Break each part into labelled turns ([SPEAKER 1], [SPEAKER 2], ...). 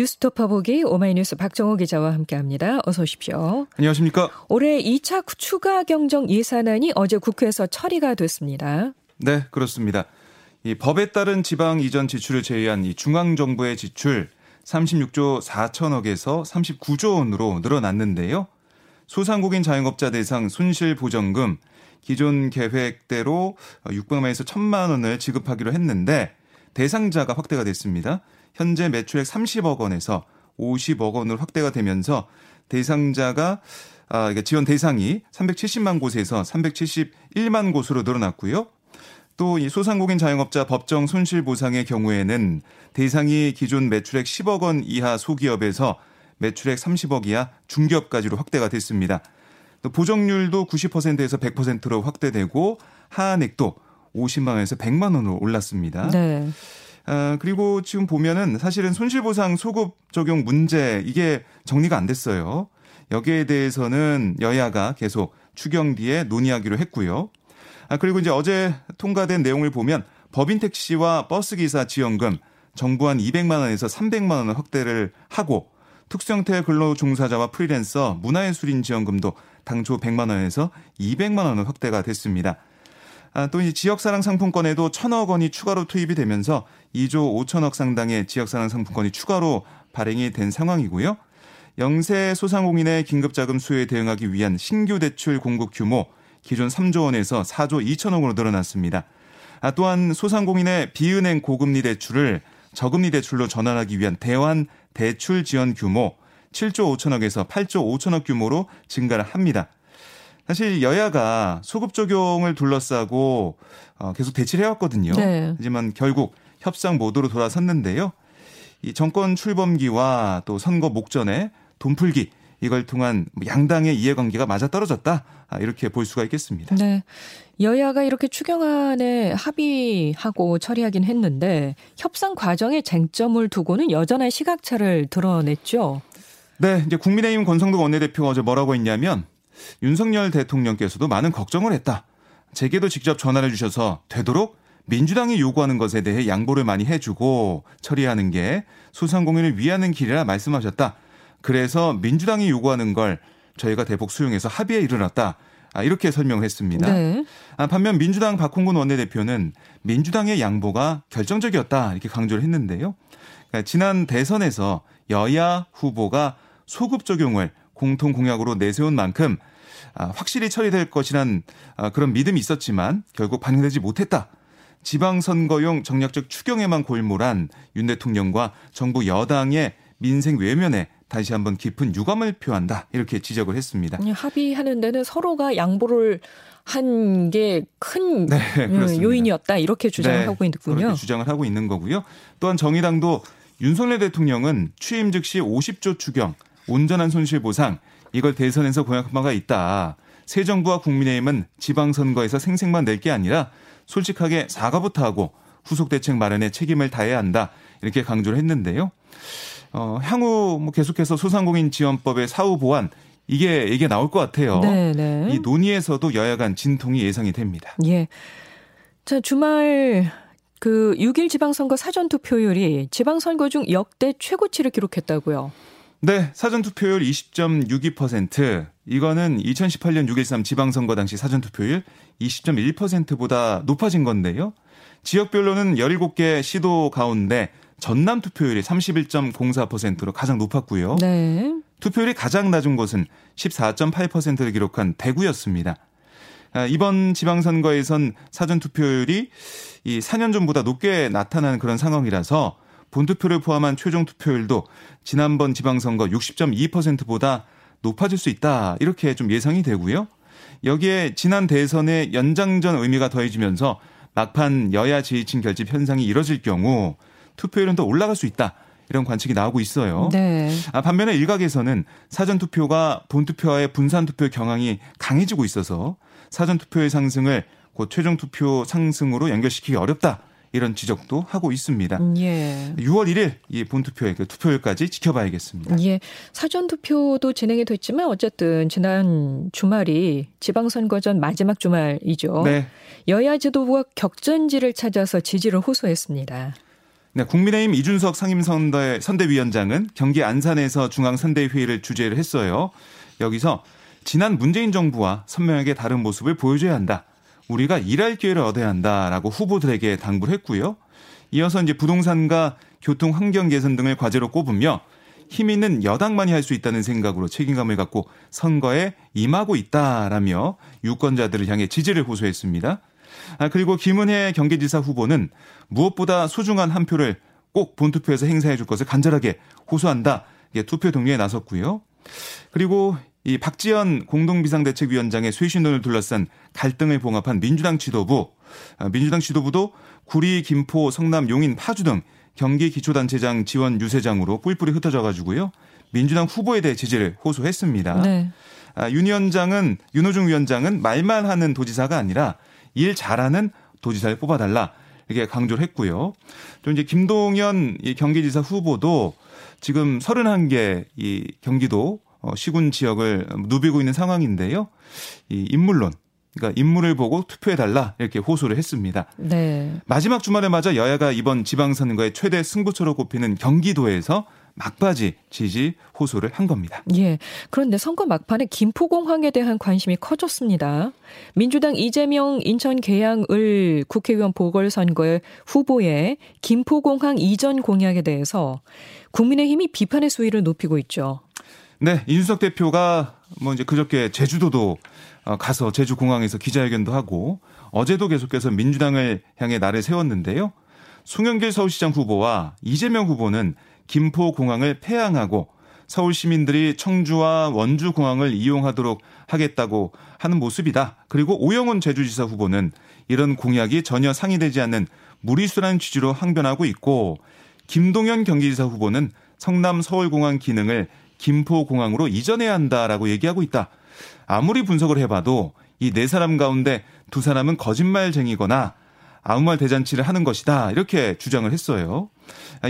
[SPEAKER 1] 뉴스토퍼 보기 오마이뉴스 박정호 기자와 함께합니다. 어서 오십시오.
[SPEAKER 2] 안녕하십니까?
[SPEAKER 1] 올해 2차 추가 경정 예산안이 어제 국회에서 처리가 됐습니다.
[SPEAKER 2] 네, 그렇습니다. 이 법에 따른 지방 이전 지출을 제외한 이 중앙 정부의 지출 36조 4천억에서 39조 원으로 늘어났는데요. 소상공인 자영업자 대상 손실 보전금 기존 계획대로 600만에서 1000만 원을 지급하기로 했는데 대상자가 확대가 됐습니다. 현재 매출액 30억 원에서 50억 원으로 확대가 되면서 대상자가 아, 이게 지원 대상이 370만 곳에서 371만 곳으로 늘어났고요. 또 이 소상공인 자영업자 법정 손실 보상의 경우에는 대상이 기존 매출액 10억 원 이하 소기업에서 매출액 30억 이하 중기업까지로 확대가 됐습니다. 또 보정률도 90%에서 100%로 확대되고 하한액도 50만 원에서 100만 원으로 올랐습니다. 네. 아, 그리고 지금 보면은 사실은 손실보상 소급 적용 문제 이게 정리가 안 됐어요. 여기에 대해서는 여야가 계속 추경 뒤에 논의하기로 했고요. 아, 그리고 이제 어제 통과된 내용을 보면 법인 택시와 버스 기사 지원금 정부 한 200만 원에서 300만 원을 확대를 하고 특수형태 근로 종사자와 프리랜서 문화예술인 지원금도 당초 100만 원에서 200만 원을 확대가 됐습니다. 아, 또이 지역사랑 상품권에도 천억 원이 추가로 투입이 되면서 2조 5천억 상당의 지역사랑 상품권이 추가로 발행이 된 상황이고요. 영세 소상공인의 긴급자금 수요에 대응하기 위한 신규 대출 공급 규모 기존 3조 원에서 4조 2천억으로 늘어났습니다. 아, 또한 소상공인의 비은행 고금리 대출을 저금리 대출로 전환하기 위한 대환 대출 지원 규모 7조 5천억에서 8조 5천억 규모로 증가를 합니다. 사실 여야가 소급 적용을 둘러싸고 어, 계속 대치를 해왔거든요. 네. 하지만 결국 협상 모드로 돌아섰는데요. 이 정권 출범기와 또 선거 목전에 돈풀기 이걸 통한 양당의 이해관계가 맞아 떨어졌다 아, 이렇게 볼 수가 있겠습니다.
[SPEAKER 1] 네. 여야가 이렇게 추경안에 합의하고 처리하긴 했는데 협상 과정에 쟁점을 두고는 여전한 시각차를 드러냈죠.
[SPEAKER 2] 네, 이제 국민의힘 권성동 원내대표가 어제 뭐라고 했냐면 윤석열 대통령께서도 많은 걱정을 했다. 제게도 직접 전화를 주셔서 되도록 민주당이 요구하는 것에 대해 양보를 많이 해주고 처리하는 게 소상공인을 위하는 길이라 말씀하셨다. 그래서 민주당이 요구하는 걸 저희가 대폭 수용해서 합의에 이르렀다. 아, 이렇게 설명을 했습니다. 네. 아, 반면 민주당 박홍근 원내대표는 민주당의 양보가 결정적이었다. 이렇게 강조를 했는데요. 그러니까 지난 대선에서 여야 후보가 소급 적용을 공통 공약으로 내세운 만큼 아, 확실히 처리될 것이란 아, 그런 믿음이 있었지만 결국 반영되지 못했다. 지방선거용 정략적 추경에만 골몰한 윤 대통령과 정부 여당의 민생 외면에 다시 한번 깊은 유감을 표한다. 이렇게 지적을 했습니다.
[SPEAKER 1] 합의하는 데는 서로가 양보를 한 게 큰 네, 음, 요인이었다. 이렇게 주장을 네, 하고 있군요.
[SPEAKER 2] 그렇게 주장을 하고 있는 거고요. 또한 정의당도 윤석열 대통령은 취임 즉시 50조 추경, 온전한 손실 보상 이걸 대선에서 공약한 바가 있다. 새 정부와 국민의힘은 지방선거에서 생색만 낼 게 아니라 솔직하게 사과부터 하고 후속 대책 마련에 책임을 다해야 한다. 이렇게 강조를 했는데요. 어, 향후 뭐 계속해서 소상공인 지원법의 사후 보완 이게 이게 나올 것 같아요. 네네. 네. 이 논의에서도 여야 간 진통이 예상이 됩니다.
[SPEAKER 1] 예. 자, 주말 그 6일 지방선거 사전투표율이 지방선거 중 역대 최고치를 기록했다고요.
[SPEAKER 2] 네, 사전 투표율 20.62%. 이거는 2018년 6.13 지방선거 당시 사전 투표율 20.1%보다 높아진 건데요. 지역별로는 17개 시도 가운데 전남 투표율이 31.04%로 가장 높았고요. 네. 투표율이 가장 낮은 곳은 14.8%를 기록한 대구였습니다. 아, 이번 지방선거에선 사전 투표율이 이 4년 전보다 높게 나타나는 그런 상황이라서 본투표를 포함한 최종 투표율도 지난번 지방선거 60.2%보다 높아질 수 있다. 이렇게 좀 예상이 되고요. 여기에 지난 대선의 연장전 의미가 더해지면서 막판 여야 지지층 결집 현상이 이뤄질 경우 투표율은 더 올라갈 수 있다. 이런 관측이 나오고 있어요. 네. 아, 반면에 일각에서는 사전 투표가 본 투표와의 분산 투표 경향이 강해지고 있어서 사전 투표의 상승을 곧 최종 투표 상승으로 연결시키기 어렵다. 이런 지적도 하고 있습니다. 음, 예. 6월 1일 이 본투표의 그 투표율까지 지켜봐야겠습니다.
[SPEAKER 1] 예. 사전 투표도 진행이 됐지만 어쨌든 지난 주말이 지방선거 전 마지막 주말이죠. 네. 여야 지도부가 격전지를 찾아서 지지를 호소했습니다.
[SPEAKER 2] 네, 국민의힘 이준석 상임선대 선대위원장은 경기 안산에서 중앙선대회의를 주재를 했어요. 여기서 지난 문재인 정부와 선명하게 다른 모습을 보여줘야 한다. 우리가 일할 기회를 얻어야 한다라고 후보들에게 당부를 했고요. 이어서 이제 부동산과 교통 환경 개선 등을 과제로 꼽으며 힘 있는 여당만이 할 수 있다는 생각으로 책임감을 갖고 선거에 임하고 있다라며 유권자들을 향해 지지를 호소했습니다. 아, 그리고 김은혜 경기지사 후보는 무엇보다 소중한 한 표를 꼭 본투표에서 행사해 줄 것을 간절하게 호소한다. 예, 투표 동료에 나섰고요. 그리고 이 박지원 공동비상대책위원장의 쇄신론을 둘러싼 갈등을 봉합한 민주당 지도부, 아, 민주당 지도부도 구리, 김포, 성남, 용인, 파주 등 경기 기초단체장 지원 유세장으로 뿔뿔이 흩어져 가지고요. 민주당 후보에 대해 지지를 호소했습니다. 네. 아, 윤 위원장은 윤호중 위원장은 말만 하는 도지사가 아니라 일 잘하는 도지사를 뽑아달라 이렇게 강조를 했고요. 또 이제 김동연 이 경기지사 후보도 지금 31개 이 경기도 어, 시군 지역을 누비고 있는 상황인데요. 이 인물론 그러니까 인물을 보고 투표해달라 이렇게 호소를 했습니다. 네. 마지막 주말에 맞아 여야가 이번 지방선거의 최대 승부처로 꼽히는 경기도에서 막바지 지지 호소를 한 겁니다.
[SPEAKER 1] 예. 그런데 선거 막판에 김포공항에 대한 관심이 커졌습니다. 민주당 이재명 인천 계양을 국회의원 보궐선거의 후보의 김포공항 이전 공약에 대해서 국민의힘이 비판의 수위를 높이고 있죠.
[SPEAKER 2] 네, 이준석 대표가 뭐 이제 그저께 제주도도 어, 가서 제주 공항에서 기자회견도 하고 어제도 계속해서 민주당을 향해 나를 세웠는데요. 송영길 서울시장 후보와 이재명 후보는 김포 공항을 폐항하고 서울 시민들이 청주와 원주 공항을 이용하도록 하겠다고 하는 모습이다. 그리고 오영훈 제주지사 후보는 이런 공약이 전혀 상의되지 않는 무리수라는 취지로 항변하고 있고 김동연 경기지사 후보는 성남 서울공항 기능을 김포공항으로 이전해야 한다라고 얘기하고 있다. 아무리 분석을 해봐도 이 네 사람 가운데 두 사람은 거짓말쟁이거나 아무 말 대잔치를 하는 것이다. 이렇게 주장을 했어요.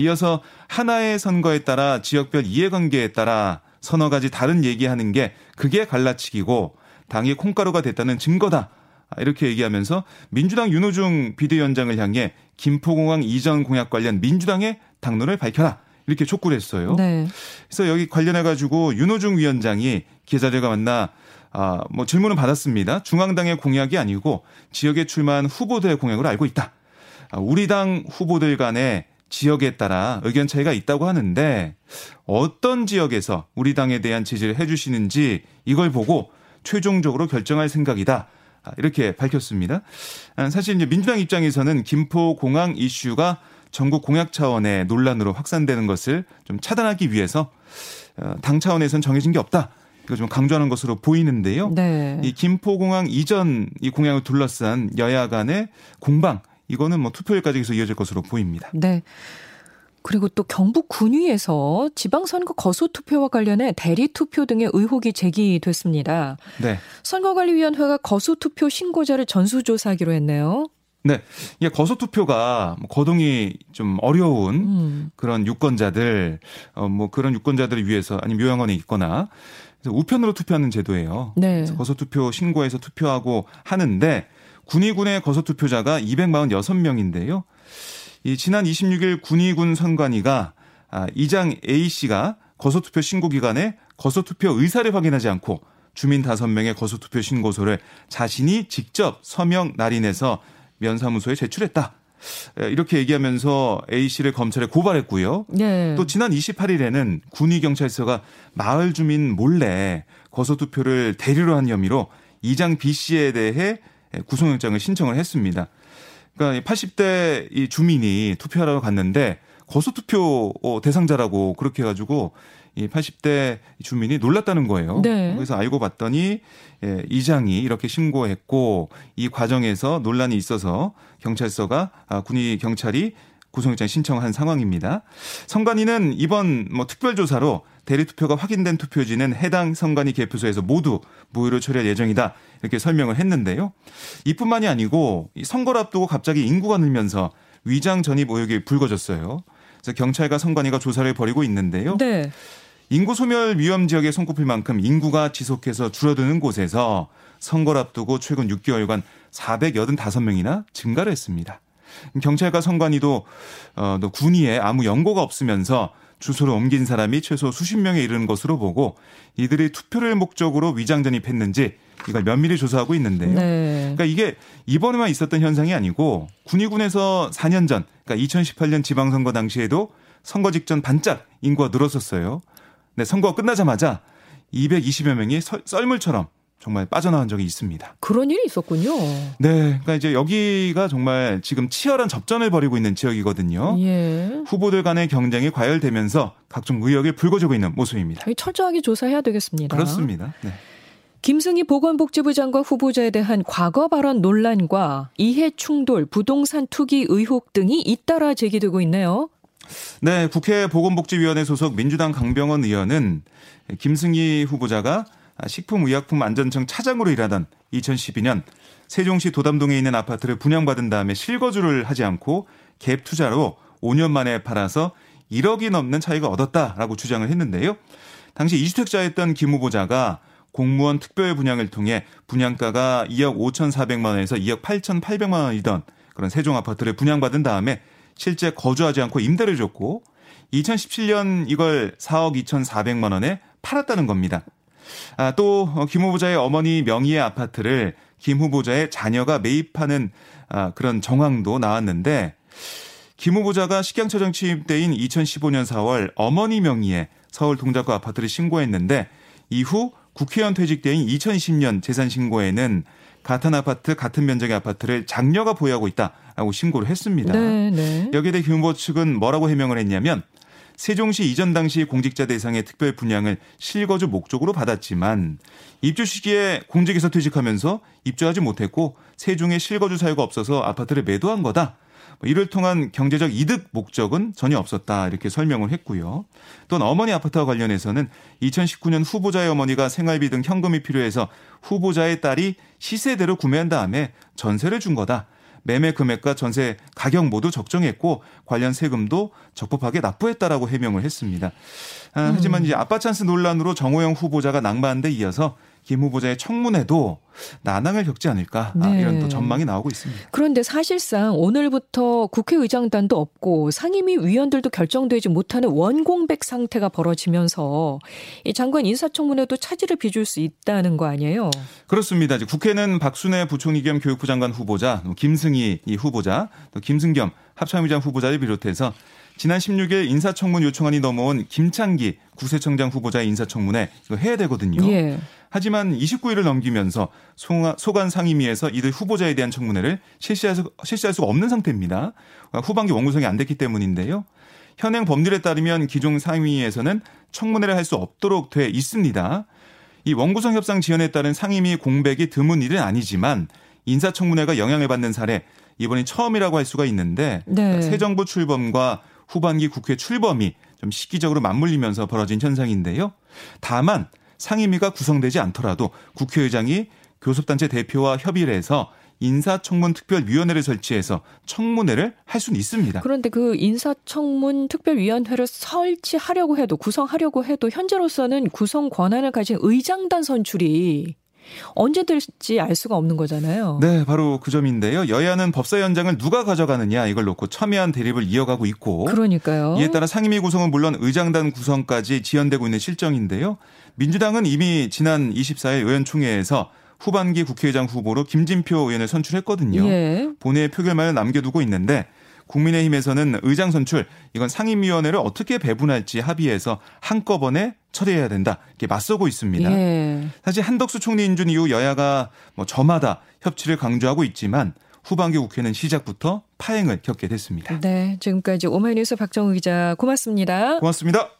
[SPEAKER 2] 이어서 하나의 선거에 따라 지역별 이해관계에 따라 서너 가지 다른 얘기하는 게 그게 갈라치기고 당이 콩가루가 됐다는 증거다. 이렇게 얘기하면서 민주당 윤호중 비대위원장을 향해 김포공항 이전 공약 관련 민주당의 당론을 밝혀라. 이렇게 촉구를 했어요. 네. 그래서 여기 관련해 가지고 윤호중 위원장이 기자들과 만나 아, 뭐 질문을 받았습니다. 중앙당의 공약이 아니고 지역에 출마한 후보들의 공약으로 알고 있다. 아, 우리 당 후보들 간에 지역에 따라 의견 차이가 있다고 하는데 어떤 지역에서 우리 당에 대한 지지를 해주시는지 이걸 보고 최종적으로 결정할 생각이다. 아, 이렇게 밝혔습니다. 아, 사실 이제 민주당 입장에서는 김포 공항 이슈가 전국 공약 차원의 논란으로 확산되는 것을 좀 차단하기 위해서 어, 당 차원에선 정해진 게 없다. 이거 좀 강조하는 것으로 보이는데요. 네. 이 김포공항 이전 이 공약을 둘러싼 여야 간의 공방 이거는 뭐 투표일까지 계속 이어질 것으로 보입니다.
[SPEAKER 1] 네. 그리고 또 경북 군위에서 지방선거 거소 투표와 관련해 대리 투표 등의 의혹이 제기됐습니다. 네. 선거관리위원회가 거소 투표 신고자를 전수조사하기로 했네요.
[SPEAKER 2] 네. 이 거소 투표가 뭐 거동이 좀 어려운 음. 그런 유권자들 어 뭐 그런 유권자들을 위해서 아니면 요양원에 있거나 그래서 우편으로 투표하는 제도예요. 네. 거소 투표 신고해서 투표하고 하는데 군의군의 거소 투표자가 246명인데요. 이 지난 26일 군의군 선관위가 아, 이장 A 씨가 거소 투표 신고 기간에 거소 투표 의사를 확인하지 않고 주민 5명의 거소 투표 신고서를 자신이 직접 서명 날인해서 면사무소에 제출했다. 이렇게 얘기하면서 A 씨를 검찰에 고발했고요. 네. 또 지난 28일에는 군의경찰서가 마을 주민 몰래 거소 투표를 대리로 한 혐의로 이장 B 씨에 대해 구속영장을 신청을 했습니다. 그러니까 80대 이 주민이 투표하러 갔는데 거소 투표 대상자라고 그렇게 해가지고 이 80대 주민이 놀랐다는 거예요. 네. 그래서 알고 봤더니 예, 이장이 이렇게 신고했고 이 과정에서 논란이 있어서 경찰서가 아, 군의 경찰이 구속영장 신청한 상황입니다. 선관위는 이번 뭐 특별조사로 대리투표가 확인된 투표지는 해당 선관위 개표소에서 모두 무효로 처리할 예정이다 이렇게 설명을 했는데요. 이뿐만이 아니고 선거를 앞두고 갑자기 인구가 늘면서 위장 전입 의혹이 불거졌어요. 그래서 경찰과 선관위가 조사를 벌이고 있는데요. 네. 인구 소멸 위험 지역에 손꼽힐 만큼 인구가 지속해서 줄어드는 곳에서 선거를 앞두고 최근 6개월간 485명이나 증가를 했습니다. 경찰과 선관위도 어, 또 군의에 아무 연고가 없으면서 주소를 옮긴 사람이 최소 수십 명에 이르는 것으로 보고 이들이 투표를 목적으로 위장 전입했는지 이걸 면밀히 조사하고 있는데요. 네. 그러니까 이게 이번에만 있었던 현상이 아니고 군의군에서 4년 전, 그러니까 2018년 지방선거 당시에도 선거 직전 반짝 인구가 늘었었어요. 네, 선거가 끝나자마자 220여 명이 썰물처럼 정말 빠져나온 적이 있습니다.
[SPEAKER 1] 그런 일이 있었군요.
[SPEAKER 2] 네. 그러니까 이제 여기가 정말 지금 치열한 접전을 벌이고 있는 지역이거든요. 예. 후보들 간의 경쟁이 과열되면서 각종 의혹이 불거지고 있는 모습입니다.
[SPEAKER 1] 철저하게 조사해야 되겠습니다.
[SPEAKER 2] 그렇습니다. 네.
[SPEAKER 1] 김승희 보건복지부 장관 후보자에 대한 과거 발언 논란과 이해 충돌, 부동산 투기 의혹 등이 잇따라 제기되고 있네요.
[SPEAKER 2] 네, 국회 보건복지위원회 소속 민주당 강병원 의원은 김승희 후보자가 식품의약품안전청 차장으로 일하던 2012년 세종시 도담동에 있는 아파트를 분양받은 다음에 실거주를 하지 않고 갭 투자로 5년 만에 팔아서 1억이 넘는 차익을 얻었다라고 주장을 했는데요. 당시 이주택자였던 김 후보자가 공무원 특별 분양을 통해 분양가가 2억 5,400만 원에서 2억 8,800만 원이던 그런 세종 아파트를 분양받은 다음에 실제 거주하지 않고 임대를 줬고 2017년 이걸 4억 2,400만 원에 팔았다는 겁니다. 아, 또 김 후보자의 어머니 명의의 아파트를 김 후보자의 자녀가 매입하는 아, 그런 정황도 나왔는데 김 후보자가 식양처장 취임 때인 2015년 4월 어머니 명의의 서울 동작구 아파트를 신고했는데 이후 국회의원 퇴직 때인 2020년 재산 신고에는 같은 아파트 같은 면적의 아파트를 장녀가 보유하고 있다라고 신고를 했습니다. 네, 네. 여기에 대해 김 후보 측은 뭐라고 해명을 했냐면 세종시 이전 당시 공직자 대상의 특별 분양을 실거주 목적으로 받았지만 입주 시기에 공직에서 퇴직하면서 입주하지 못했고 세종에 실거주 사유가 없어서 아파트를 매도한 거다. 뭐 이를 통한 경제적 이득 목적은 전혀 없었다 이렇게 설명을 했고요. 또는 어머니 아파트와 관련해서는 2019년 후보자의 어머니가 생활비 등 현금이 필요해서 후보자의 딸이 시세대로 구매한 다음에 전세를 준 거다. 매매 금액과 전세 가격 모두 적정했고 관련 세금도 적법하게 납부했다라고 해명을 했습니다. 아, 음. 하지만 이제 아빠 찬스 논란으로 정호영 후보자가 낙마한 데 이어서 김 후보자의 청문회도 난항을 겪지 않을까 아, 네. 이런 또 전망이 나오고 있습니다.
[SPEAKER 1] 그런데 사실상 오늘부터 국회의장단도 없고 상임위 위원들도 결정되지 못하는 원공백 상태가 벌어지면서 이 장관 인사청문회도 차질을 빚을 수 있다는 거 아니에요?
[SPEAKER 2] 그렇습니다. 국회는 박순애 부총리 겸 교육부 장관 후보자, 김승희 후보자, 또 김승겸 합참의장 후보자를 비롯해서 지난 16일 인사청문 요청안이 넘어온 김창기 구세청장 후보자의 인사청문회 이거 해야 되거든요. 예. 하지만 29일을 넘기면서 소관 상임위에서 이들 후보자에 대한 청문회를 실시할, 수, 실시할 수가 없는 상태입니다. 후반기 원구성이 안 됐기 때문인데요. 현행 법률에 따르면 기존 상임위에서는 청문회를 할 수 없도록 돼 있습니다. 이 원구성 협상 지연에 따른 상임위 공백이 드문 일은 아니지만 인사청문회가 영향을 받는 사례 이번이 처음이라고 할 수가 있는데 네. 새 정부 출범과 후반기 국회 출범이 좀 시기적으로 맞물리면서 벌어진 현상인데요. 다만 상임위가 구성되지 않더라도 국회의장이 교섭단체 대표와 협의를 해서 인사청문 특별위원회를 설치해서 청문회를 할 수는 있습니다.
[SPEAKER 1] 그런데 그 인사청문 특별위원회를 설치하려고 해도 구성하려고 해도 현재로서는 구성 권한을 가진 의장단 선출이 언제 될지 알 수가 없는 거잖아요.
[SPEAKER 2] 네, 바로 그 점인데요. 여야는 법사 연장을 누가 가져가느냐 이걸 놓고 첨예한 대립을 이어가고 있고
[SPEAKER 1] 그러니까요.
[SPEAKER 2] 이에 따라 상임위 구성은 물론 의장단 구성까지 지연되고 있는 실정인데요. 민주당은 이미 지난 24일 의원총회에서 후반기 국회의장 후보로 김진표 의원을 선출했거든요. 예. 본회의 표결만을 남겨두고 있는데 국민의힘에서는 의장 선출 이건 상임위원회를 어떻게 배분할지 합의해서 한꺼번에 처리해야 된다 이렇게 맞서고 있습니다. 예. 사실 한덕수 총리 인준 이후 여야가 뭐 저마다 협치를 강조하고 있지만 후반기 국회는 시작부터 파행을 겪게 됐습니다.
[SPEAKER 1] 네, 지금까지 오마이뉴스 박정우 기자 고맙습니다.
[SPEAKER 2] 고맙습니다.